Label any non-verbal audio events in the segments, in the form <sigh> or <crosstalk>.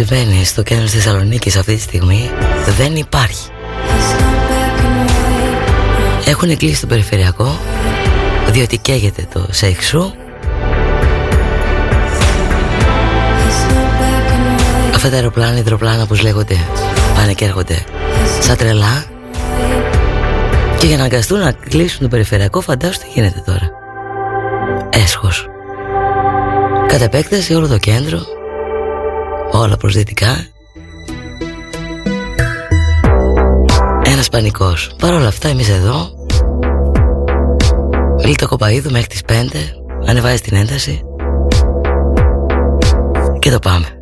Αυτό που συμβαίνει στο κέντρο της Θεσσαλονίκης αυτή τη στιγμή δεν υπάρχει. Έχουν κλείσει το περιφερειακό διότι καίγεται το σεξου Αυτά τα αεροπλάνα, υδροπλάνα όπως λέγονται πάνε και έρχονται σαν τρελά. Και για να αγκαστούν να κλείσουν το περιφερειακό φαντάσου τι γίνεται τώρα. Έσχος. Κατ' επέκταση όλο το κέντρο Όλα προς δυτικά Ένας πανικός. Παρ' όλα αυτά εμείς εδώ Λίτα κοπαίδου μέχρι τις 5 Ανεβάζει την ένταση Και το πάμε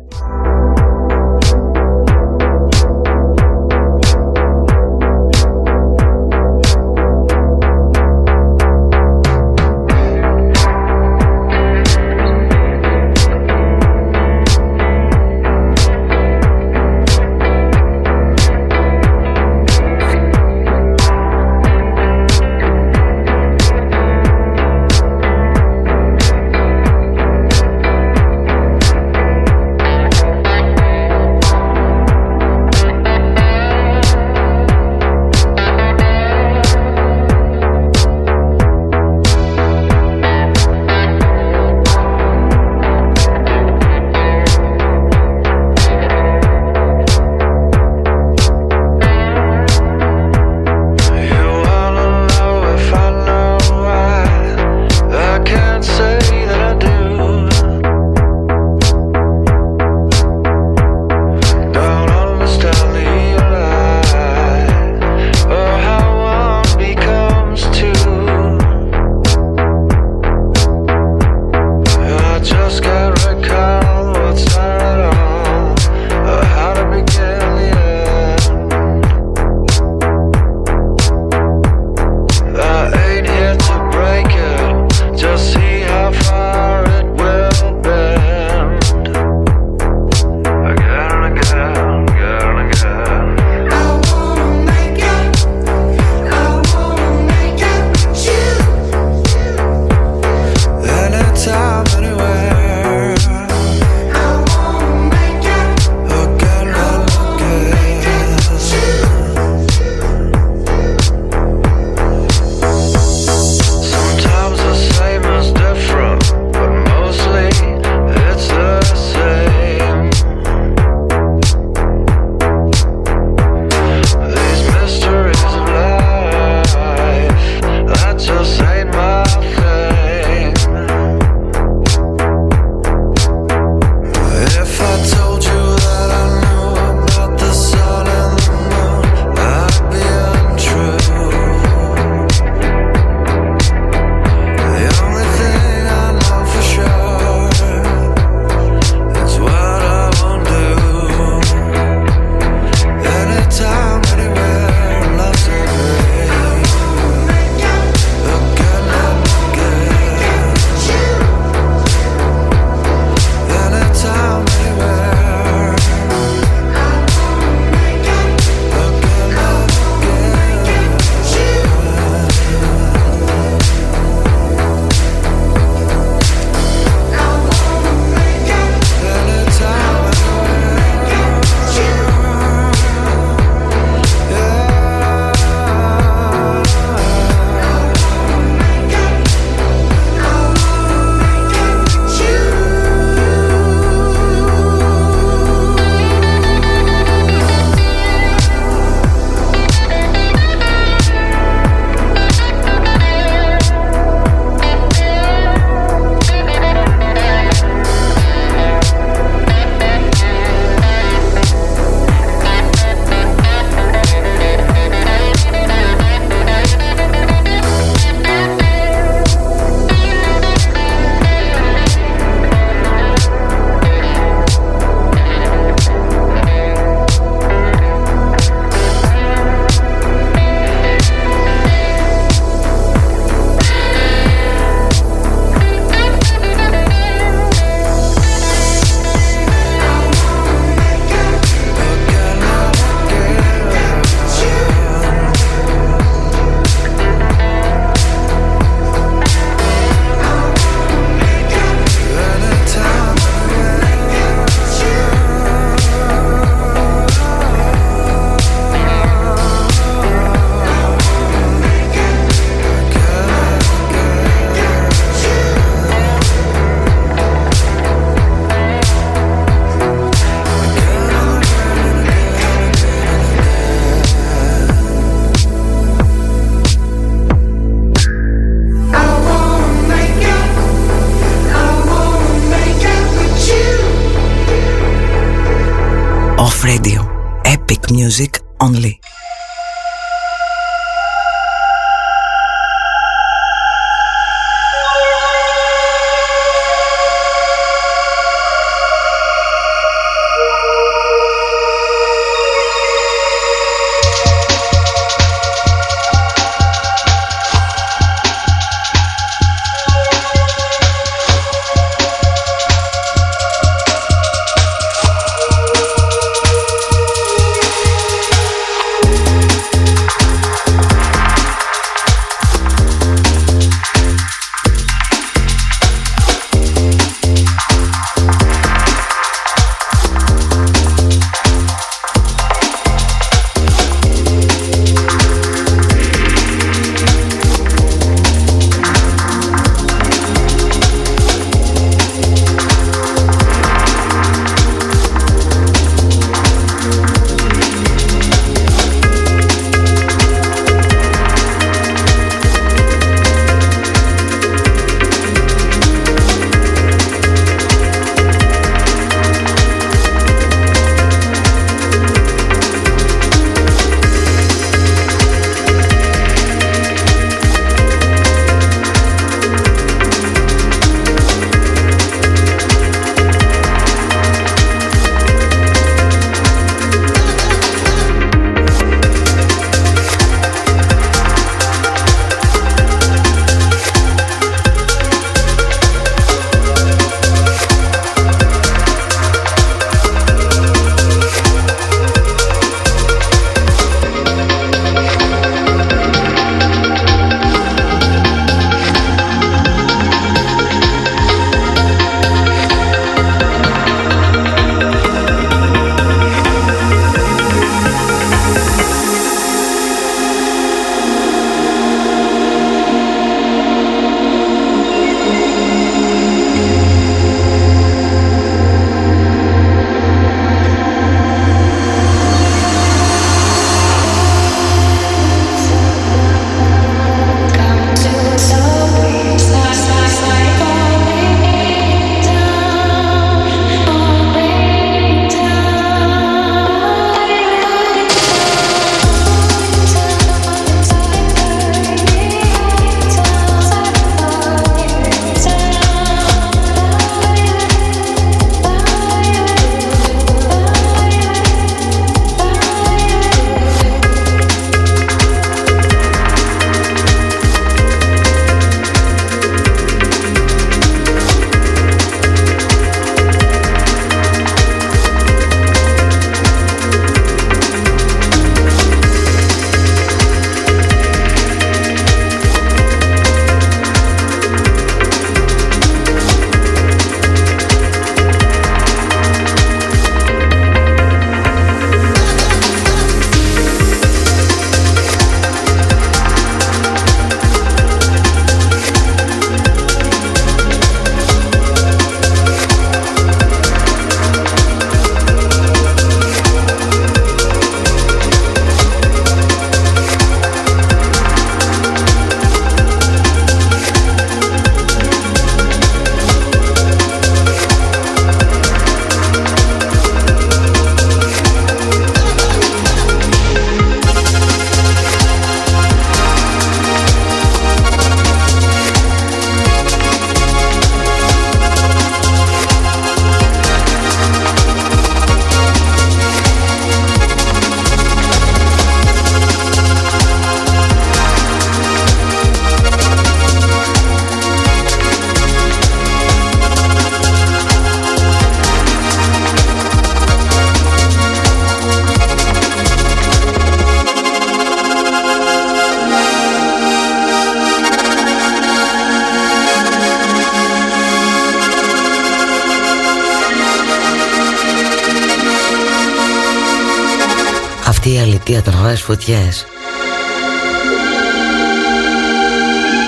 φωτιές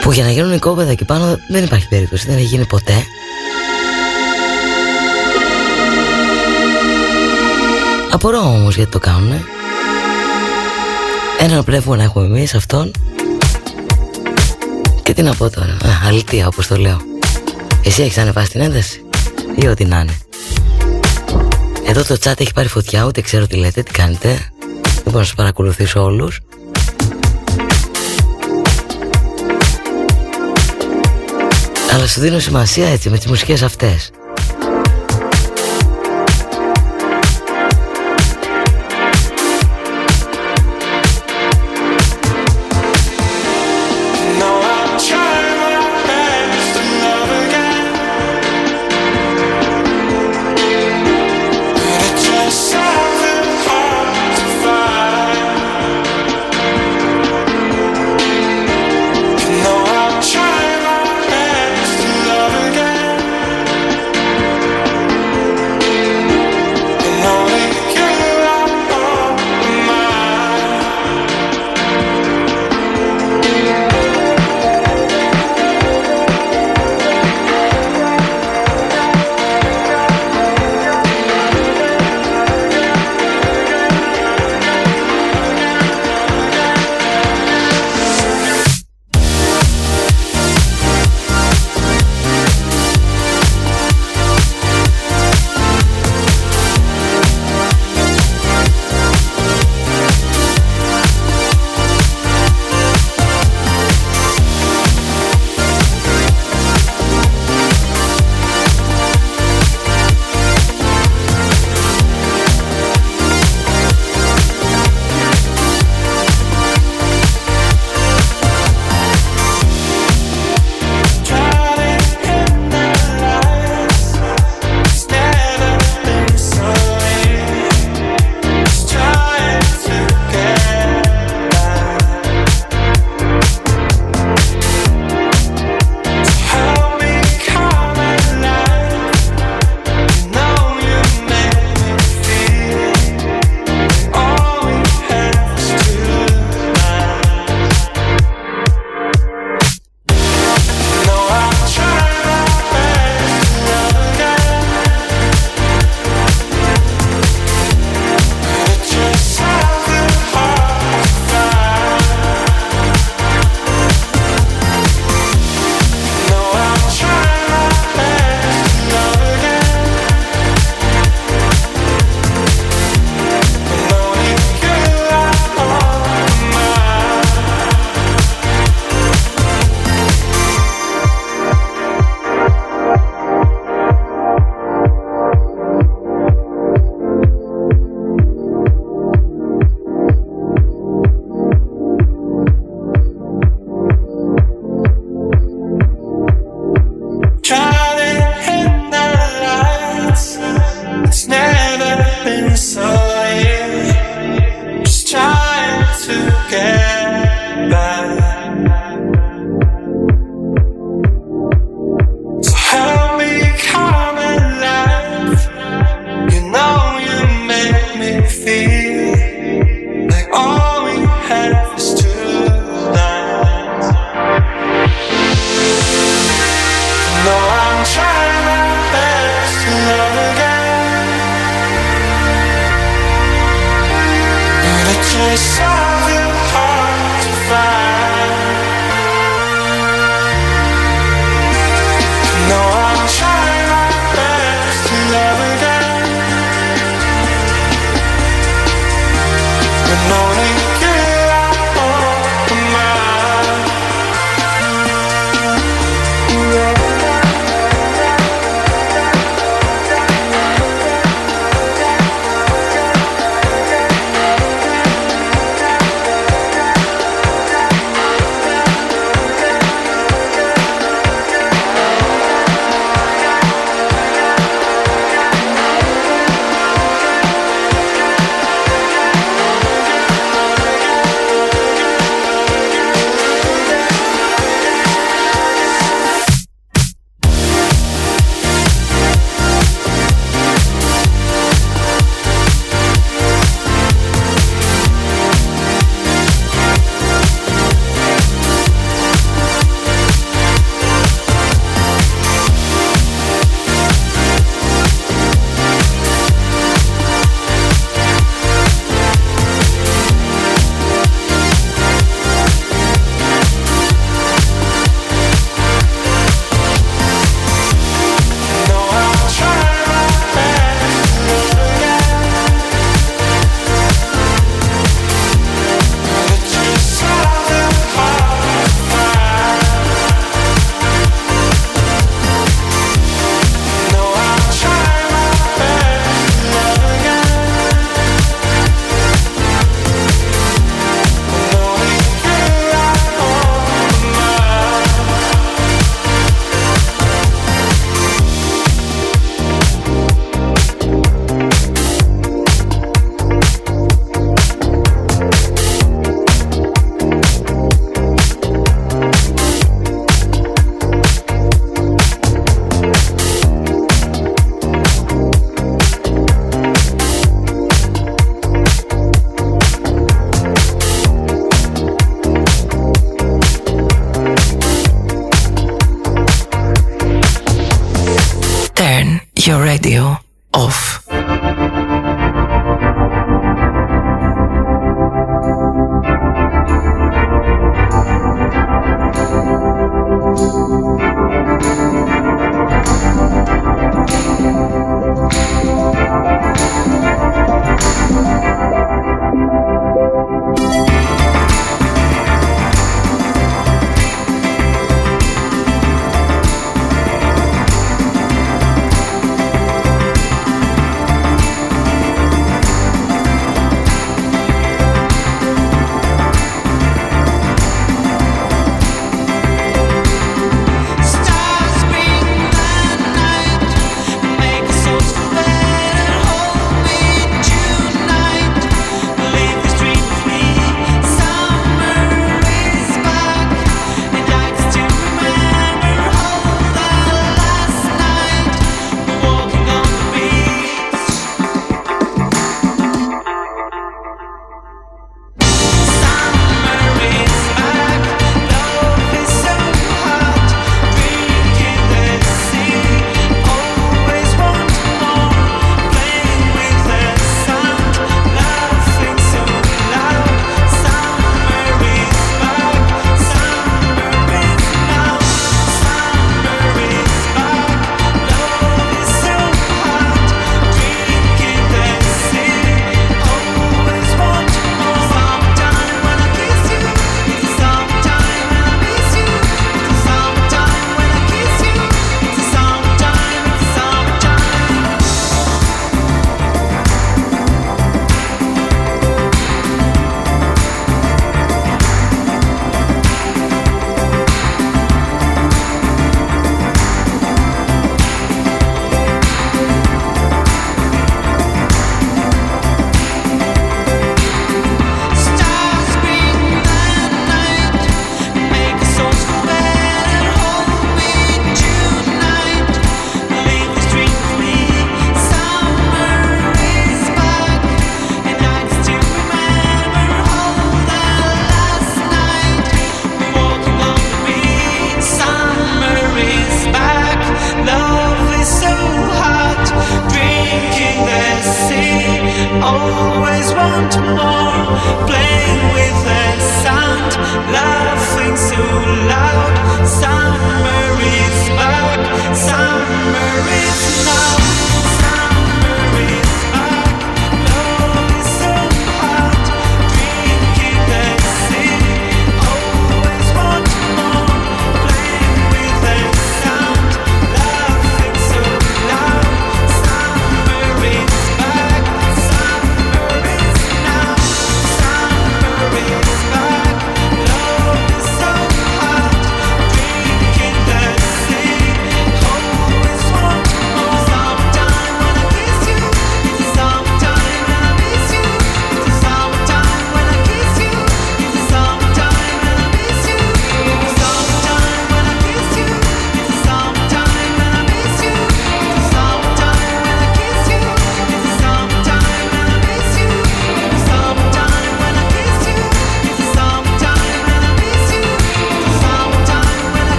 που για να γίνουν οικόπεδα εκεί πάνω δεν υπάρχει περίπτωση, δεν έχει γίνει ποτέ. Απορώ όμως γιατί το κάνουνε. Έναν πνεύμα να έχουμε εμείς αυτόν. Και τι να πω τώρα, Α, αλήθεια όπως το λέω. Εσύ έχεις ανεβάσει την ένταση ή ό,τι να είναι. Εδώ το chat έχει πάρει φωτιά, ούτε ξέρω τι λέτε, τι κάνετε. Δεν μπορώ να σας παρακολουθήσω όλους. Αλλά σου δίνω σημασία έτσι με τις μουσικές αυτές.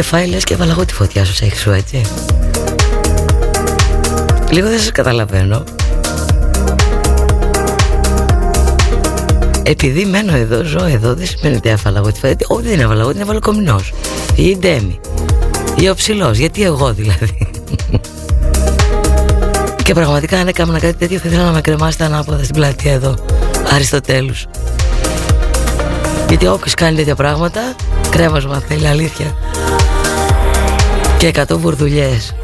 Λοιπόν, με έχετε φάει λες και έβαλα εγώ τη φωτιά σου σεξ σου, έτσι. Λίγο δεν σας καταλαβαίνω. Επειδή μένω εδώ, ζω εδώ, δεν σημαίνει ότι έφαλα εγώ τη φωτιά. Όχι, δεν έβαλα εγώ, την έβαλα κομινός. Ή η Ντέμι. Ή ο ψηλός, γιατί εγώ δηλαδή. <laughs> και πραγματικά αν έκανα κάτι τέτοιο θα ήθελα να με κρεμάσετε ανάποδα στην πλατεία εδώ. Αριστοτέλους. Γιατί όποιος κάνει τέτοια πράγματα, κρέμασμα θέλει αλήθεια και εκατό βουρδουλιές.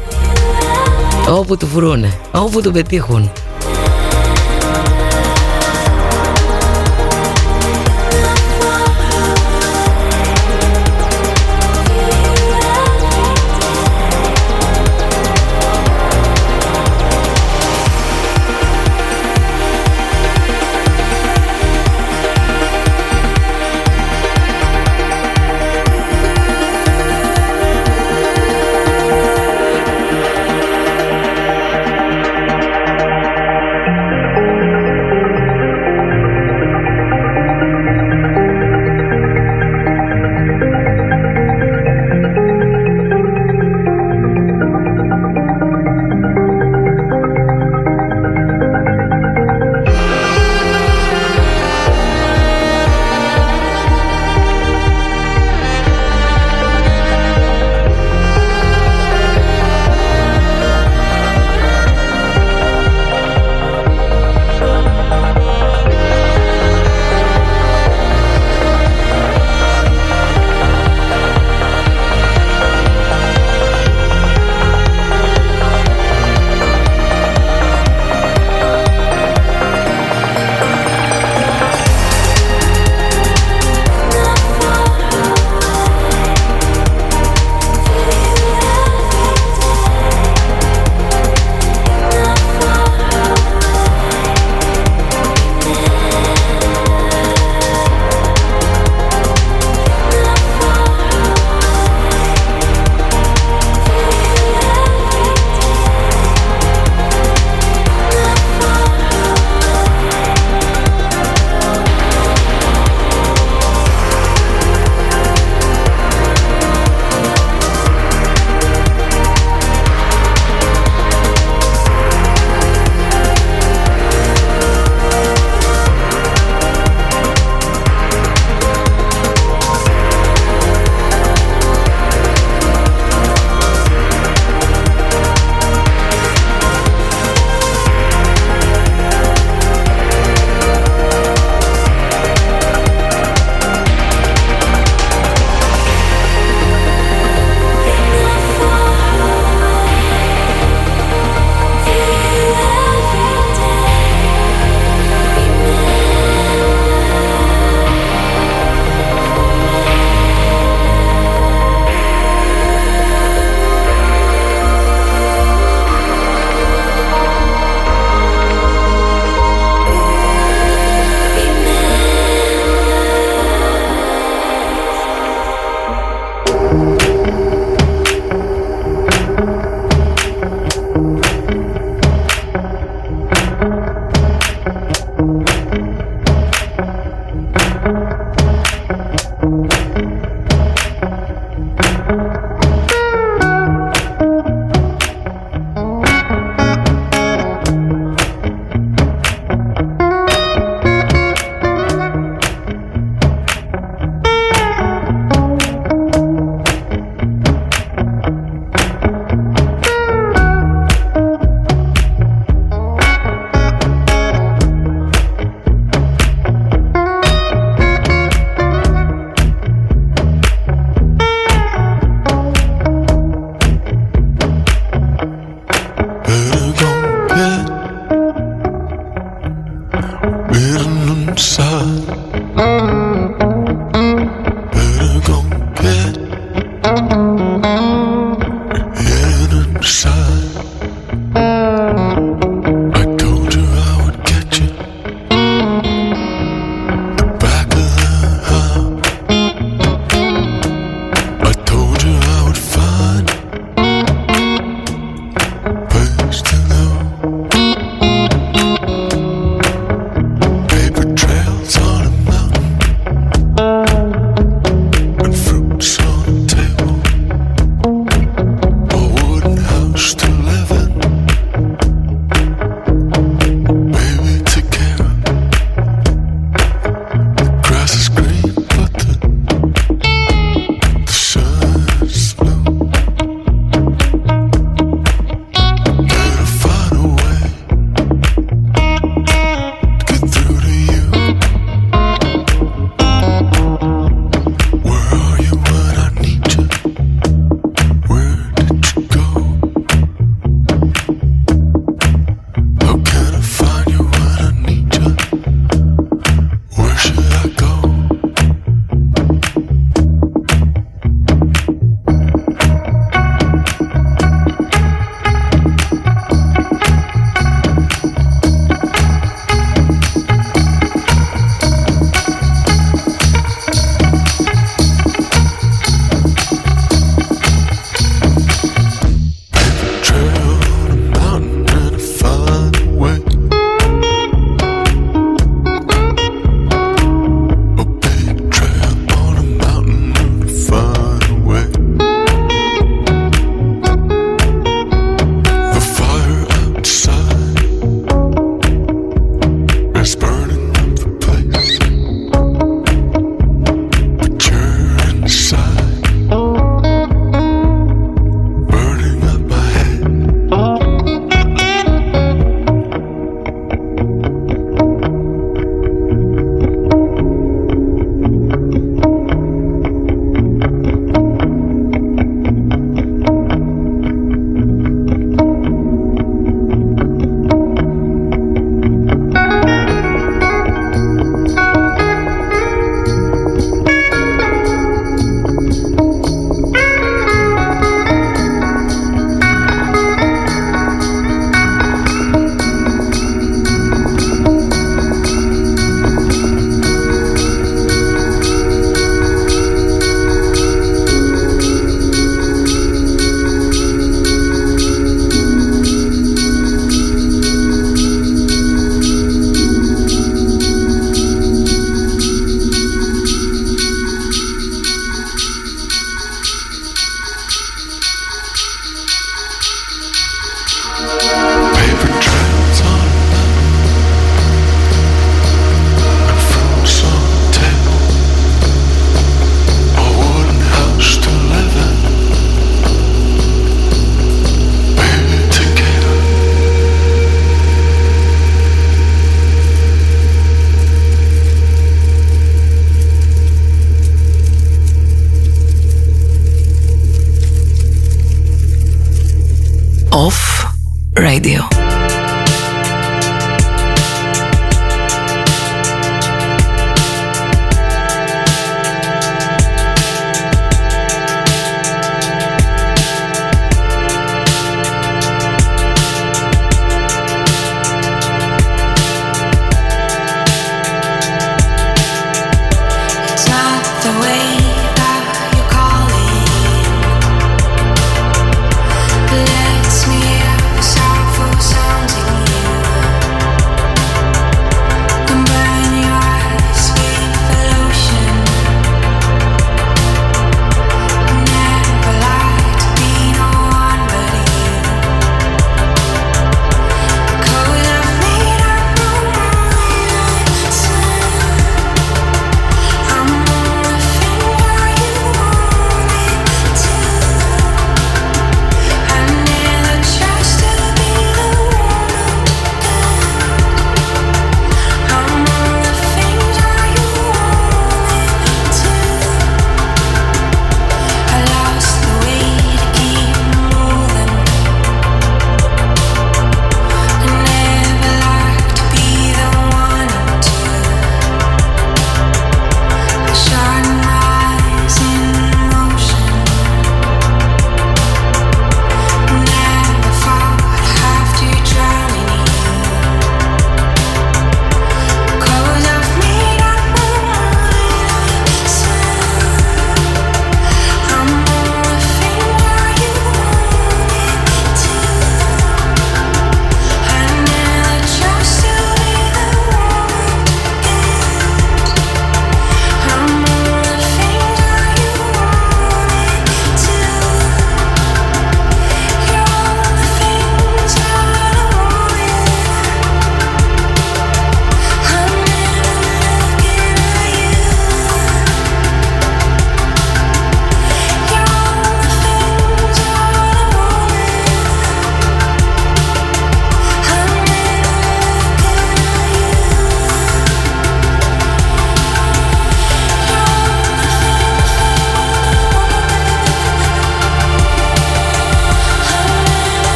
Όπου του βρούνε, όπου του πετύχουν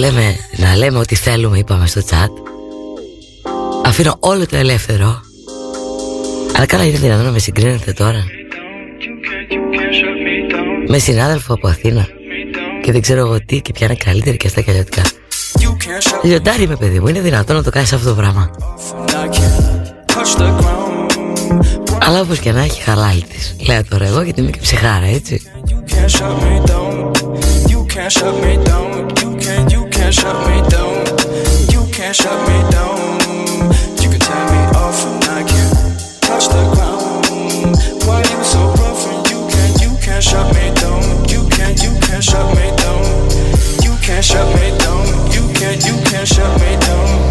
λέμε να λέμε ό,τι θέλουμε είπαμε στο chat. Αφήνω όλο το ελεύθερο. Αλλά καλά είναι δυνατόν να με συγκρίνετε τώρα. Με συνάδελφο από Αθήνα. Και δεν ξέρω εγώ τι και ποια είναι καλύτερη και στα καλλιωτικά Λιοντάρι με παιδί μου είναι δυνατόν να το κάνεις αυτό το πράγμα. Αλλά όπως και να έχει χαλάλι της. Λέω τώρα εγώ γιατί είμαι και ψυχάρα έτσι. can't shut me down. Can't shut me down. You can't shut me down. You can tear me off and I can't touch the ground. Why you so rough and you can't, you can't shut me down. You can't, you can't shut me down. You can't shut me down. You can't, you can't shut me down.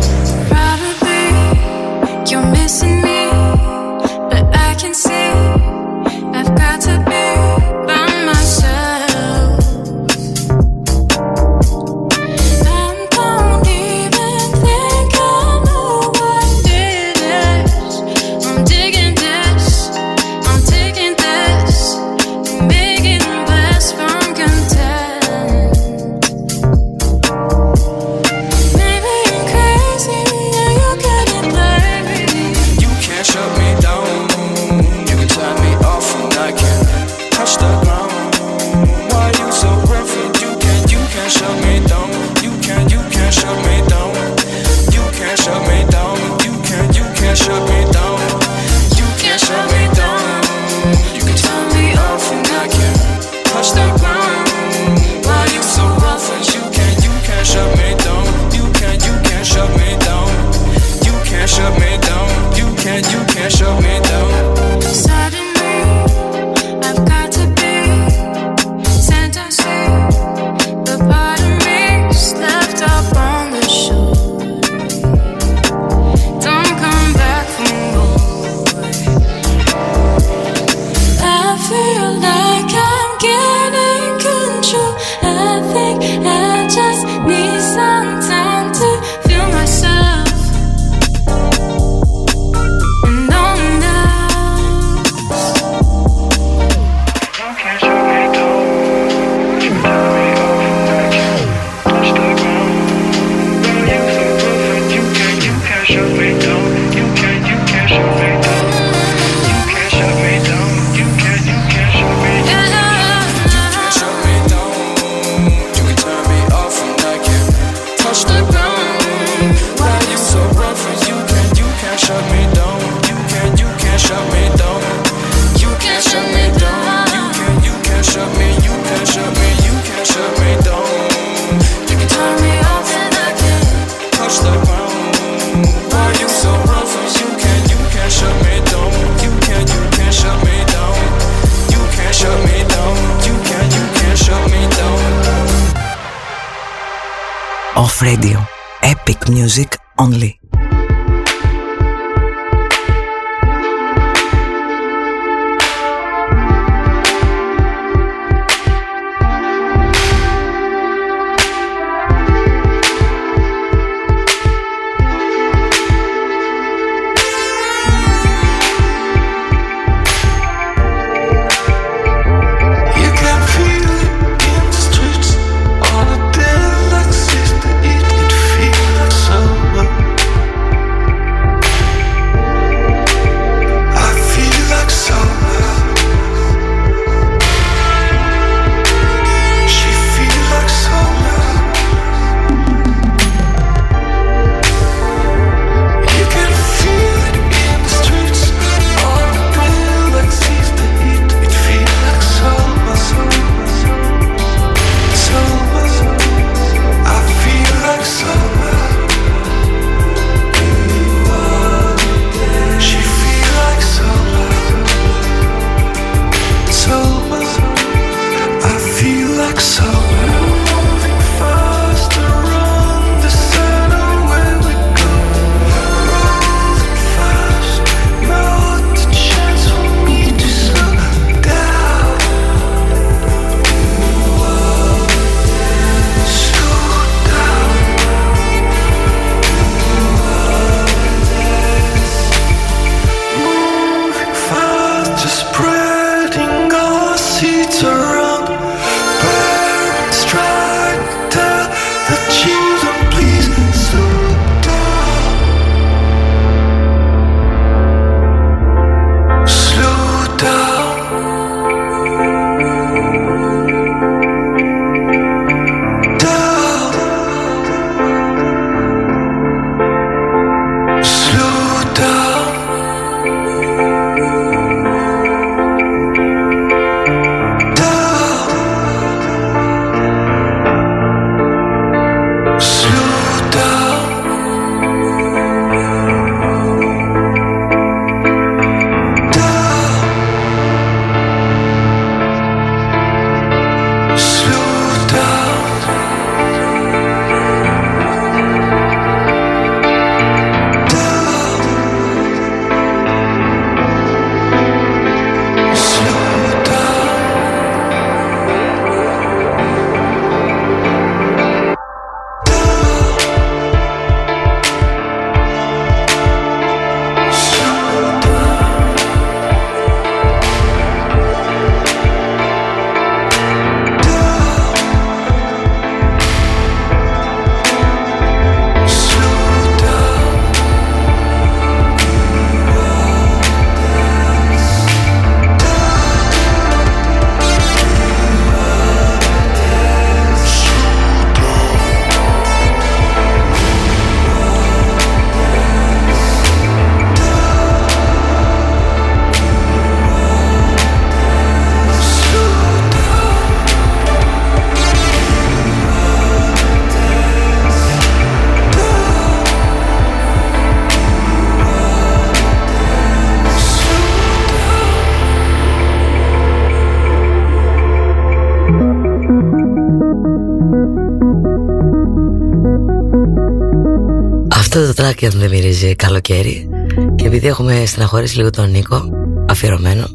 Και αν δεν μυρίζει καλοκαίρι. Και επειδή έχουμε στεναχωρήσει λίγο τον Νίκο αφιερωμένο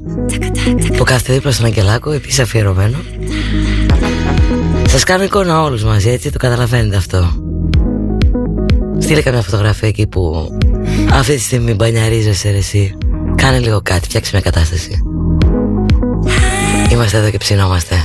που κάθεται δίπλα στον Αγγελάκο επίσης αφιερωμένο. Σας κάνω εικόνα όλους μαζί έτσι το καταλαβαίνετε αυτό. Στείλε καμιά φωτογραφία εκεί που αυτή τη στιγμή μπανιαρίζεσαι ρε εσύ. Κάνε λίγο κάτι, φτιάξε μια κατάσταση. Είμαστε εδώ και ψινόμαστε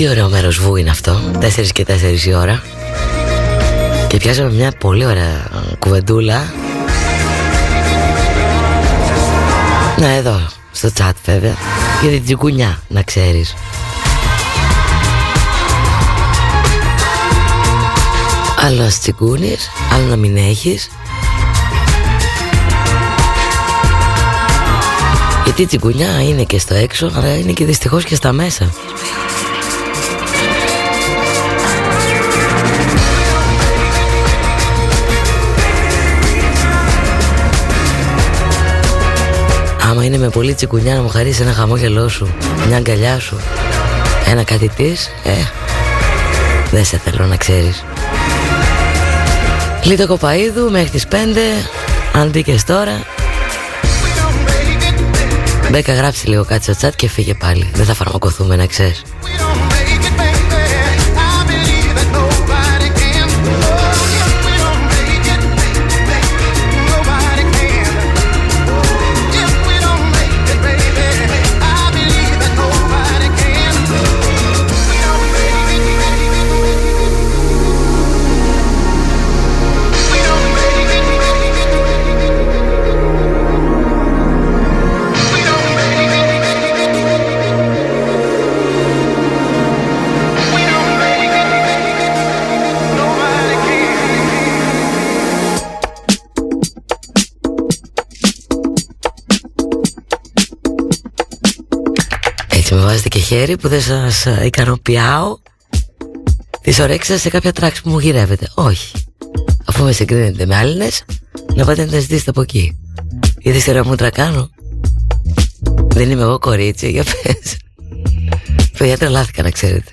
Τι ωραίο μέρος βου είναι αυτό 4 και 4 η ώρα. Και πιάσαμε μια πολύ ωραία κουβεντούλα. Να εδώ στο chat βέβαια. Για την τσιγκουνιά να ξέρεις. Άλλο να τσιγκούνεις Άλλο να μην έχεις. Γιατί η τσιγκουνιά είναι και στο έξω Αλλά είναι και δυστυχώς και στα μέσα Άμα είναι με πολύ τσικουνιά να μου χαρίσεις ένα χαμόγελό σου Μια αγκαλιά σου. Ένα κάτι της Ε. Δεν σε θέλω να ξέρεις. Λίτο Κοπαίδου μέχρι τις 5 Αν μπήκες τώρα. Μπέκα γράψει λίγο κάτι στο chat και φύγε πάλι. Δεν θα φαρμακοθούμε να ξέρεις χέρι που δεν σας ε, ικανοποιάω. Τις ωρέξεις σε κάποια τράξη που μου γυρεύετε. Όχι. Αφού με συγκρίνετε με άλλες Να πάτε να τα ζητήσετε από εκεί. Γιατί σε μου κάνω. Δεν είμαι εγώ κορίτσι Για πες. Παιδιά τρελάθηκα να ξέρετε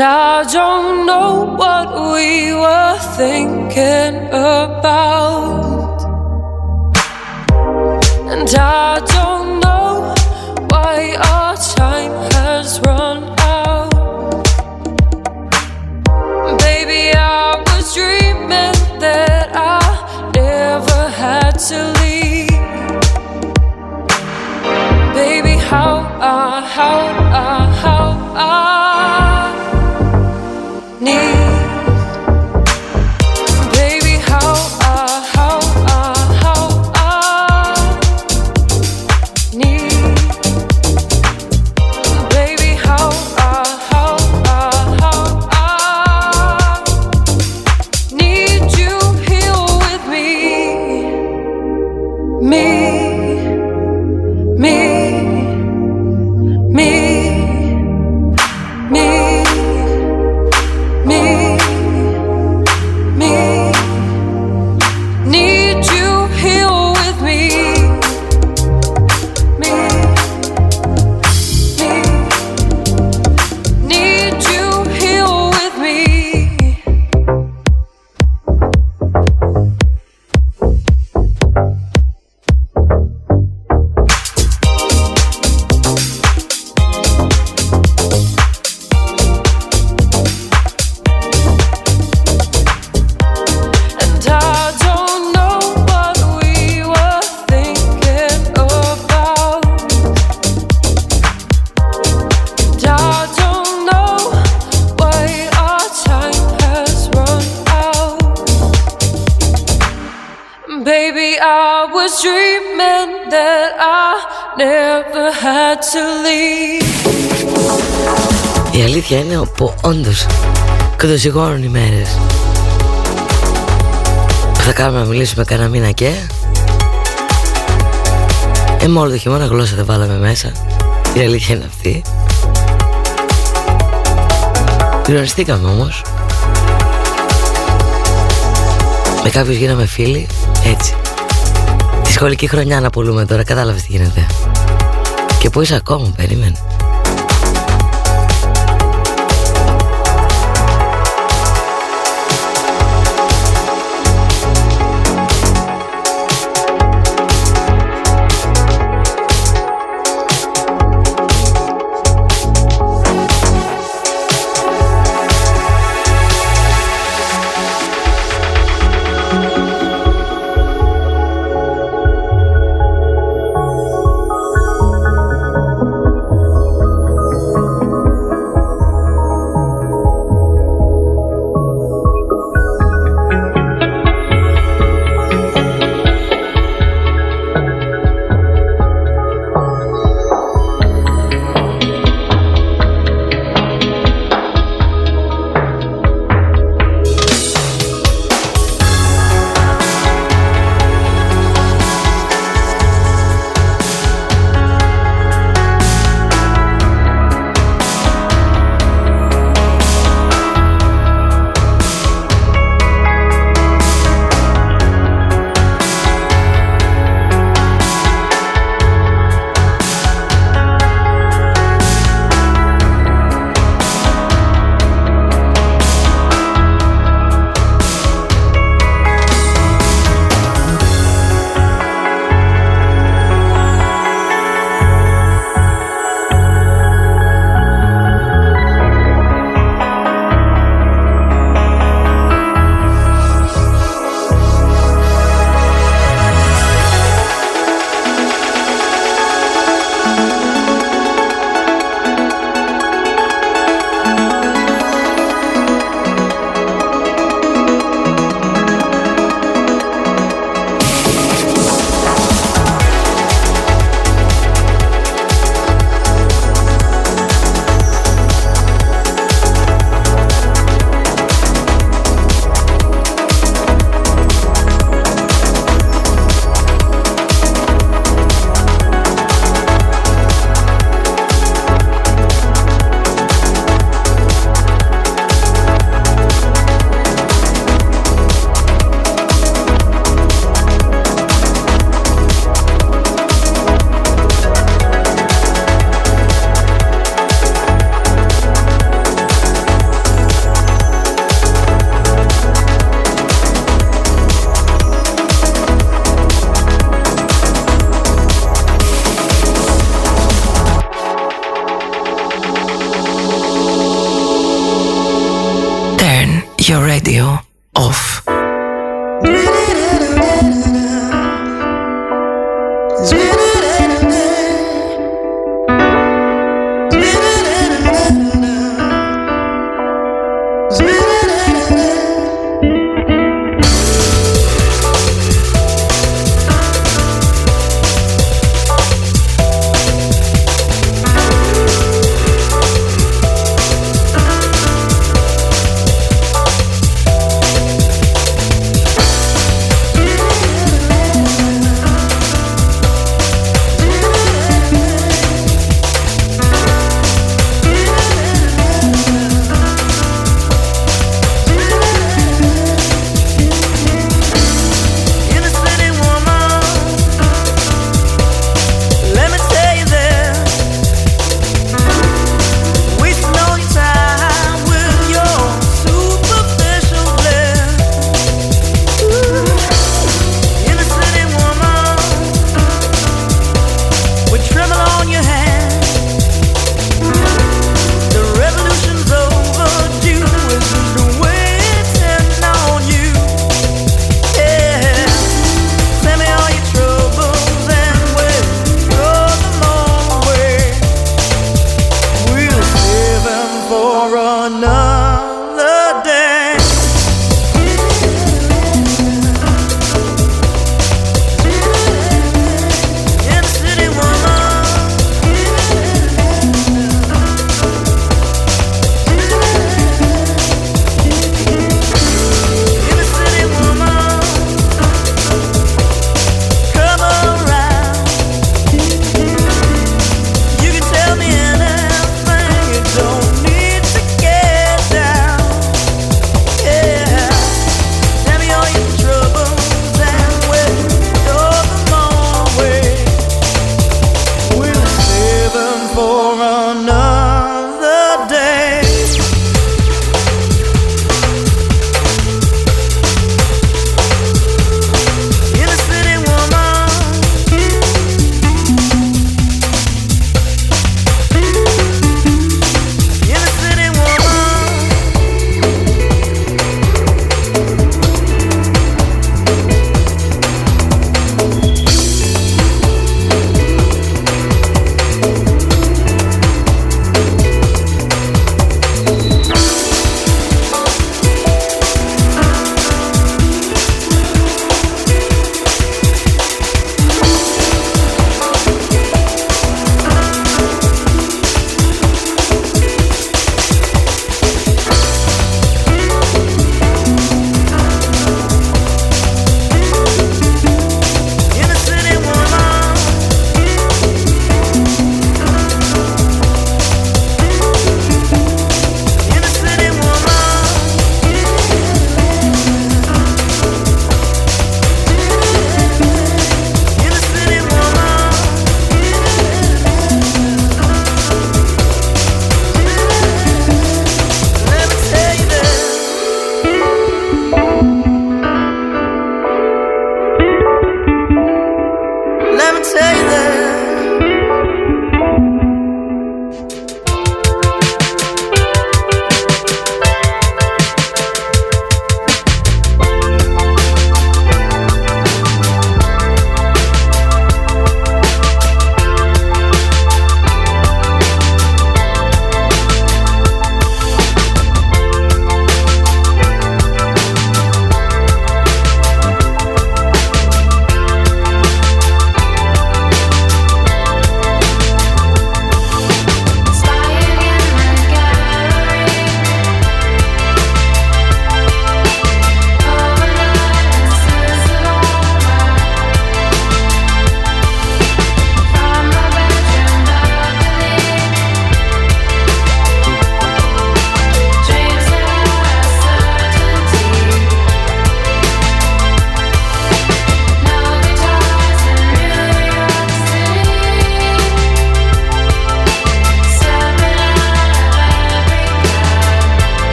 I don't know what we were thinking about. And I don't know why our time has run out. Baby, I was dreaming that I never had to leave. Baby, how I, how κοντοσυγχώρουν οι μέρες Που θα κάνουμε να μιλήσουμε κανένα μήνα και. Ε, με όλο το χειμώνα γλώσσα δεν βάλαμε μέσα. Η αλήθεια είναι αυτή. Πυρονιστήκαμε όμως. Με κάποιους γίναμε φίλοι. Έτσι. Τη σχολική χρονιά να πουλούμε τώρα Κατάλαβες τι γίνεται. Και πού είσαι ακόμα περίμενε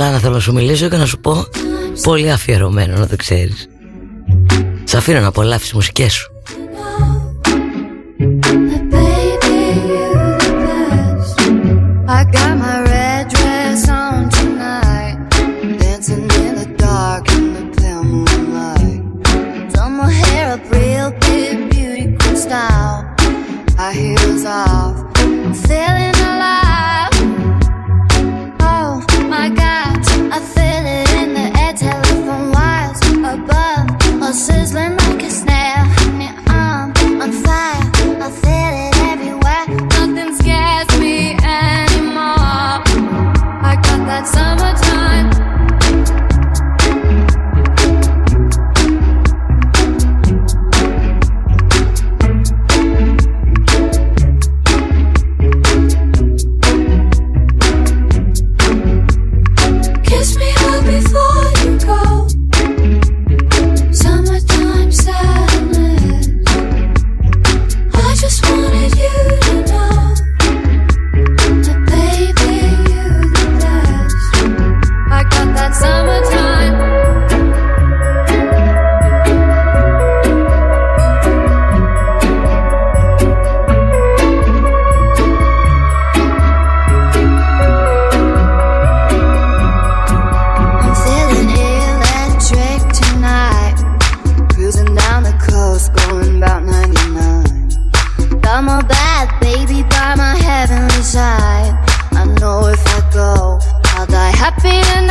Λάνα θέλω να σου μιλήσω και να σου πω πολύ αφιερωμένο να το ξέρεις. Σ' αφήνω να απολαύσεις μουσικές σου. feeling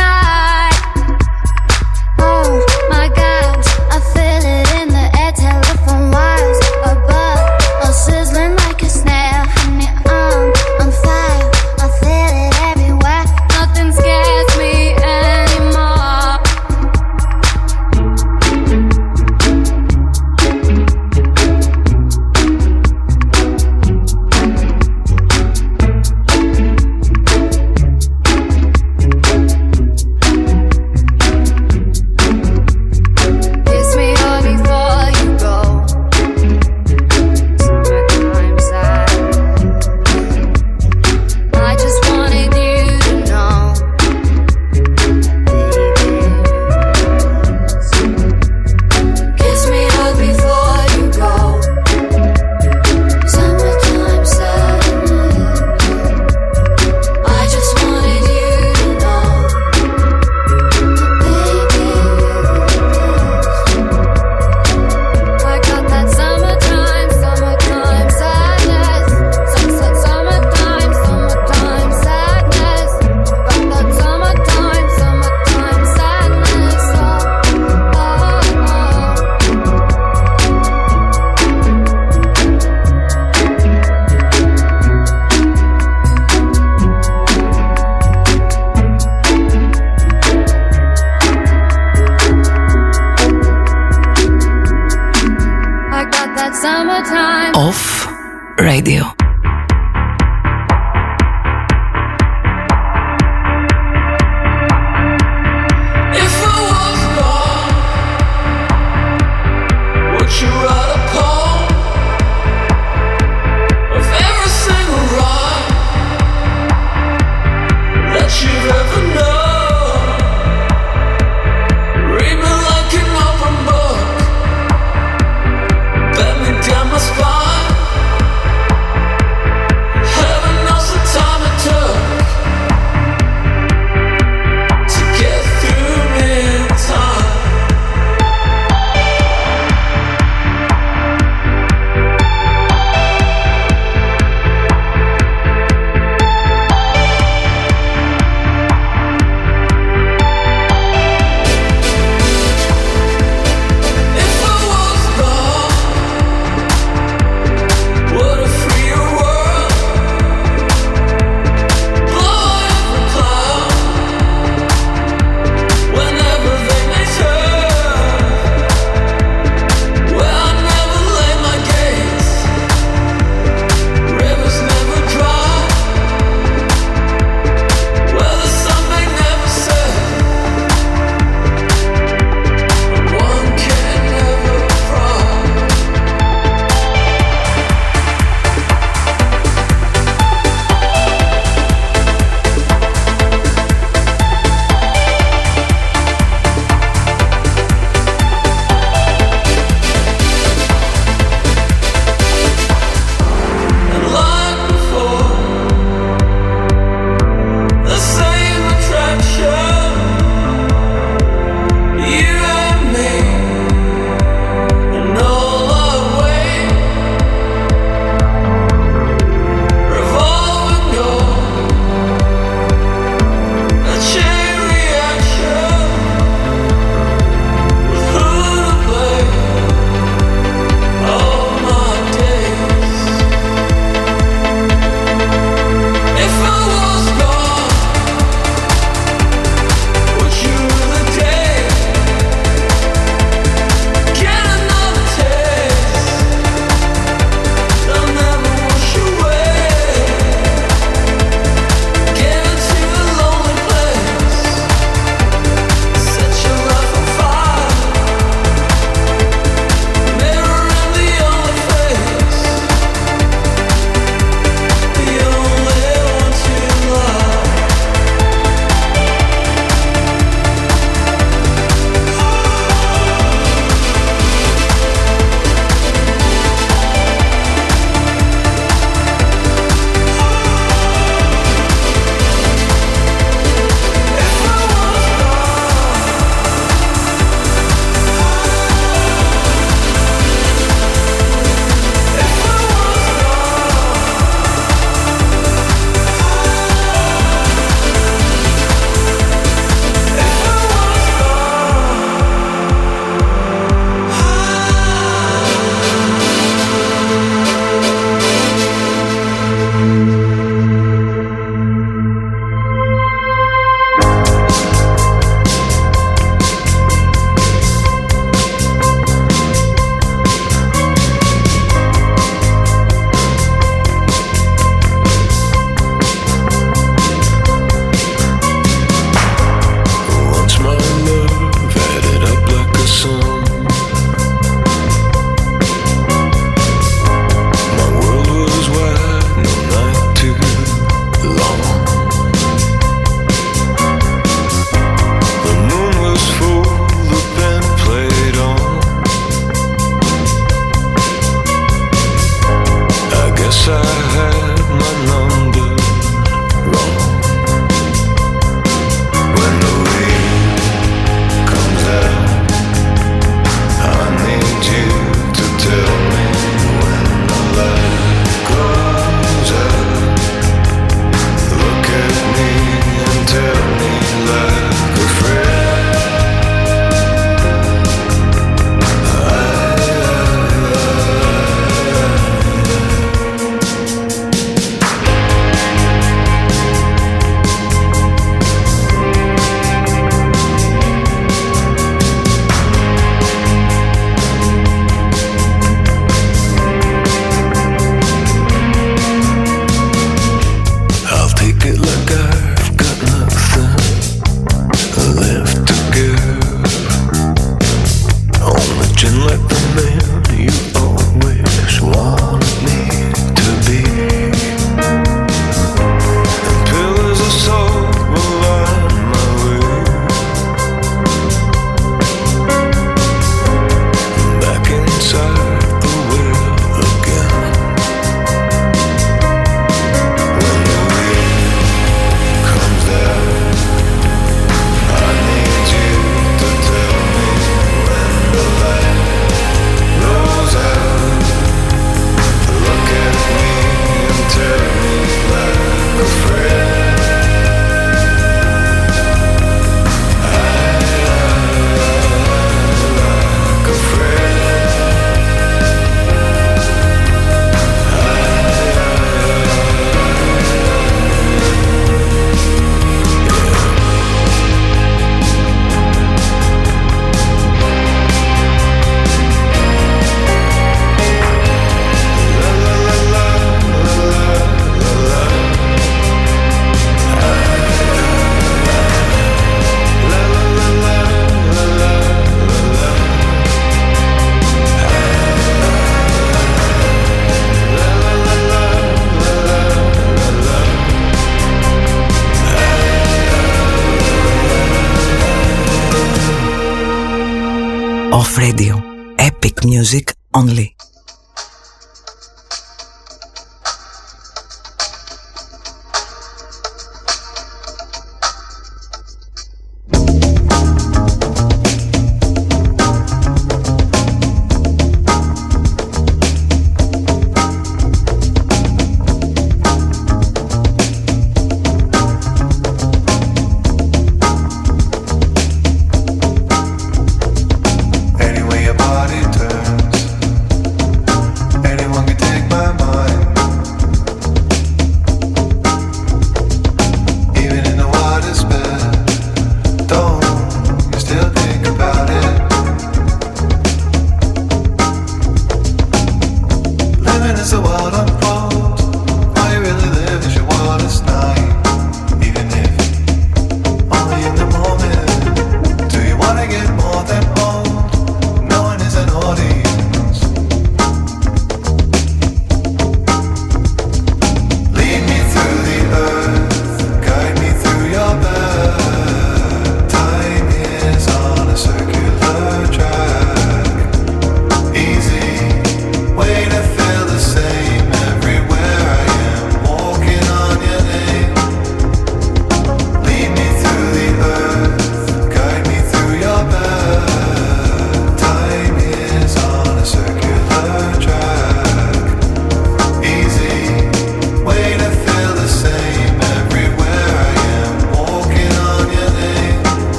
music only.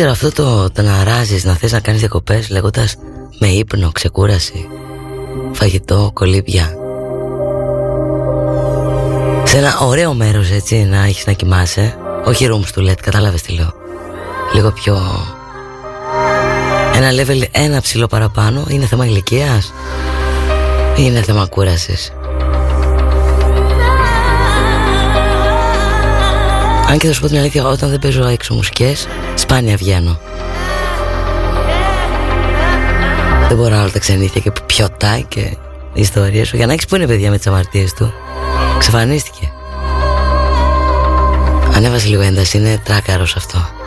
Ξέρω αυτό το, το να ράζεις, να θες να κάνεις διακοπές λέγοντας με ύπνο, ξεκούραση, φαγητό, κολύμπια. Σε ένα ωραίο μέρος έτσι να έχεις να κοιμάσαι, όχι rooms του LED, κατάλαβες τι λέω. Λίγο πιο Ένα level ένα ψηλό παραπάνω είναι θέμα ηλικίας ή είναι θέμα κούρασης. Αν και θα σου πω την αλήθεια, όταν δεν παίζω έξω μουσικές, σπάνια βγαίνω. Δεν μπορώ άλλο τα ξενύχια και πιωτά και ιστορίες σου. Για να έχεις που είναι παιδιά με τις αμαρτίες του. Ξεφανίστηκε. Ανέβασε λίγο ένταση, είναι τράκαρος αυτό.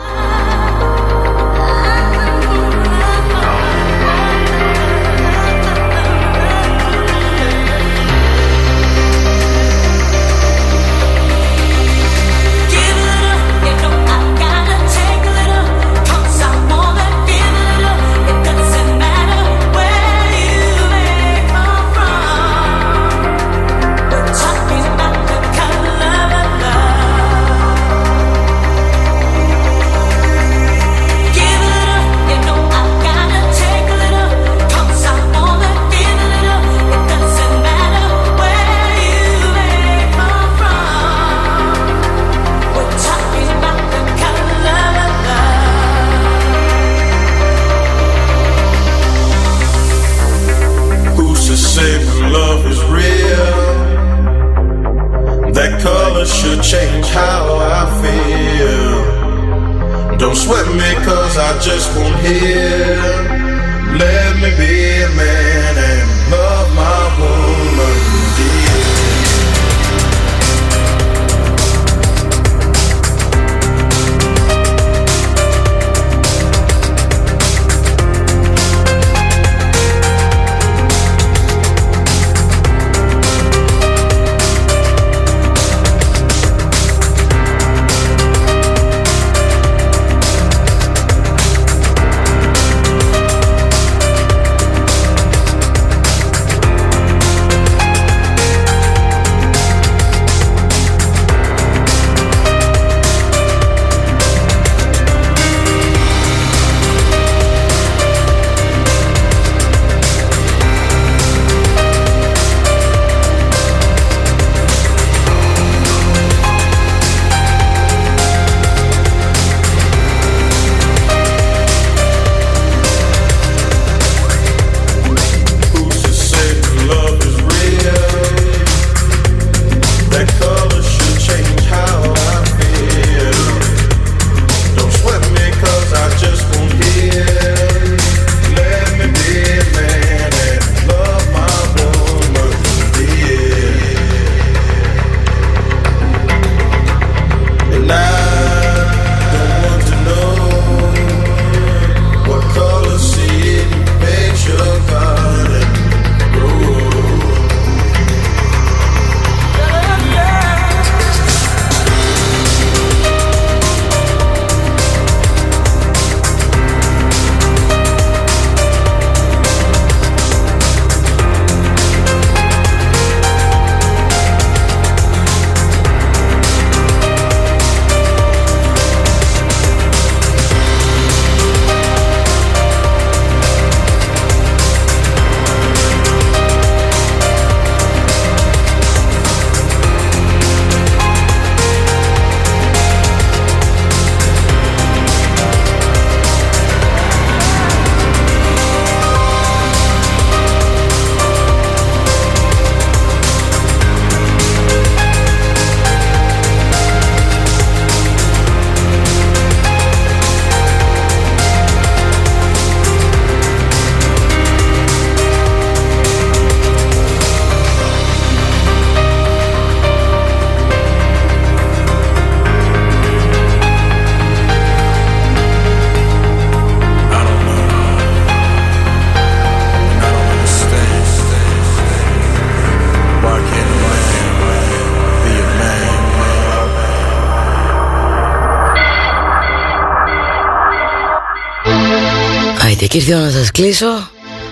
Και ήρθε να σας κλείσω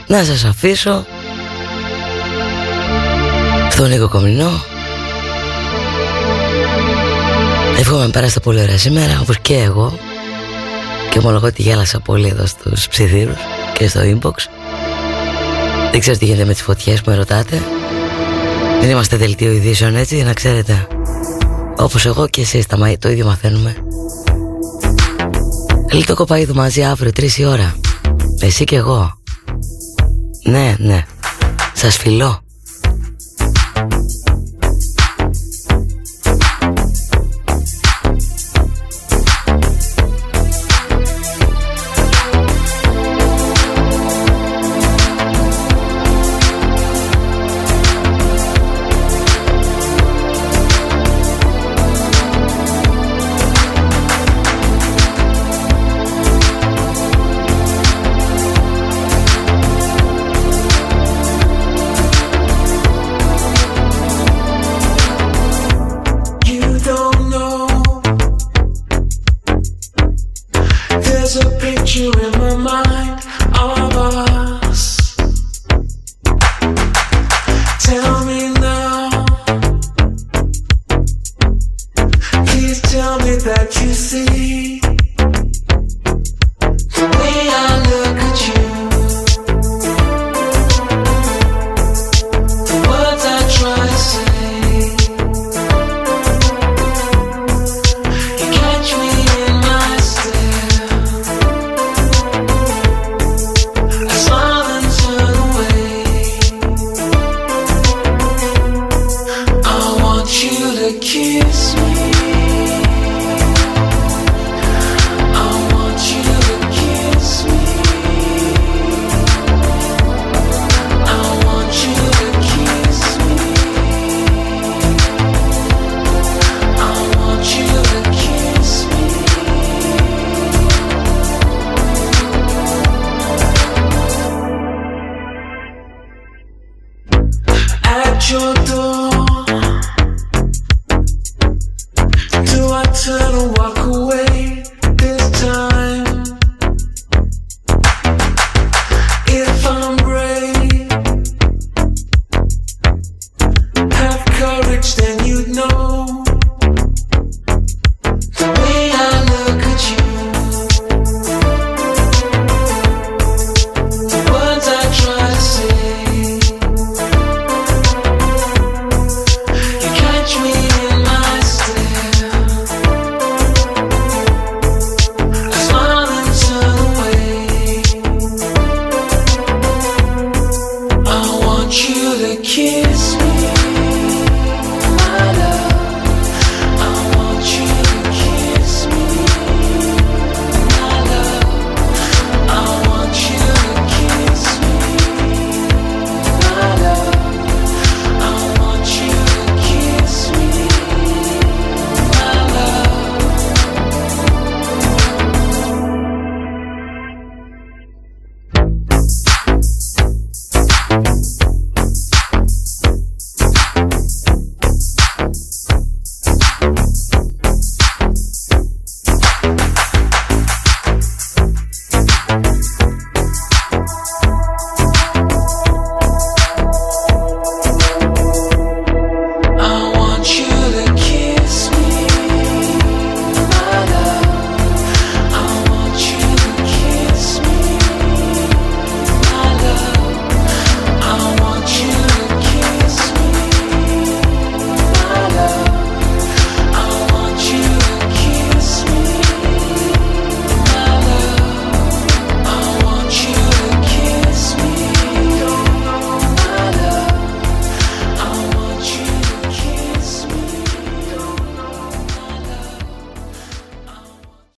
Να σας αφήσω. Στον Νίκο Κομινό. Εύχομαι να περάσετε πολύ ωραία σήμερα Όπως και εγώ. Και ομολογώ ότι γέλασα πολύ εδώ στους ψιθύρους Και στο inbox. Δεν ξέρω τι γίνεται με τις φωτιές που με ρωτάτε. Δεν είμαστε δελτίο ειδήσεων έτσι Να ξέρετε. Όπως εγώ και εσείς το ίδιο μαθαίνουμε. Λίτο κοπαίδου μαζί αύριο 3 η ώρα Εσύ και εγώ. Ναι, ναι. Σας φιλώ.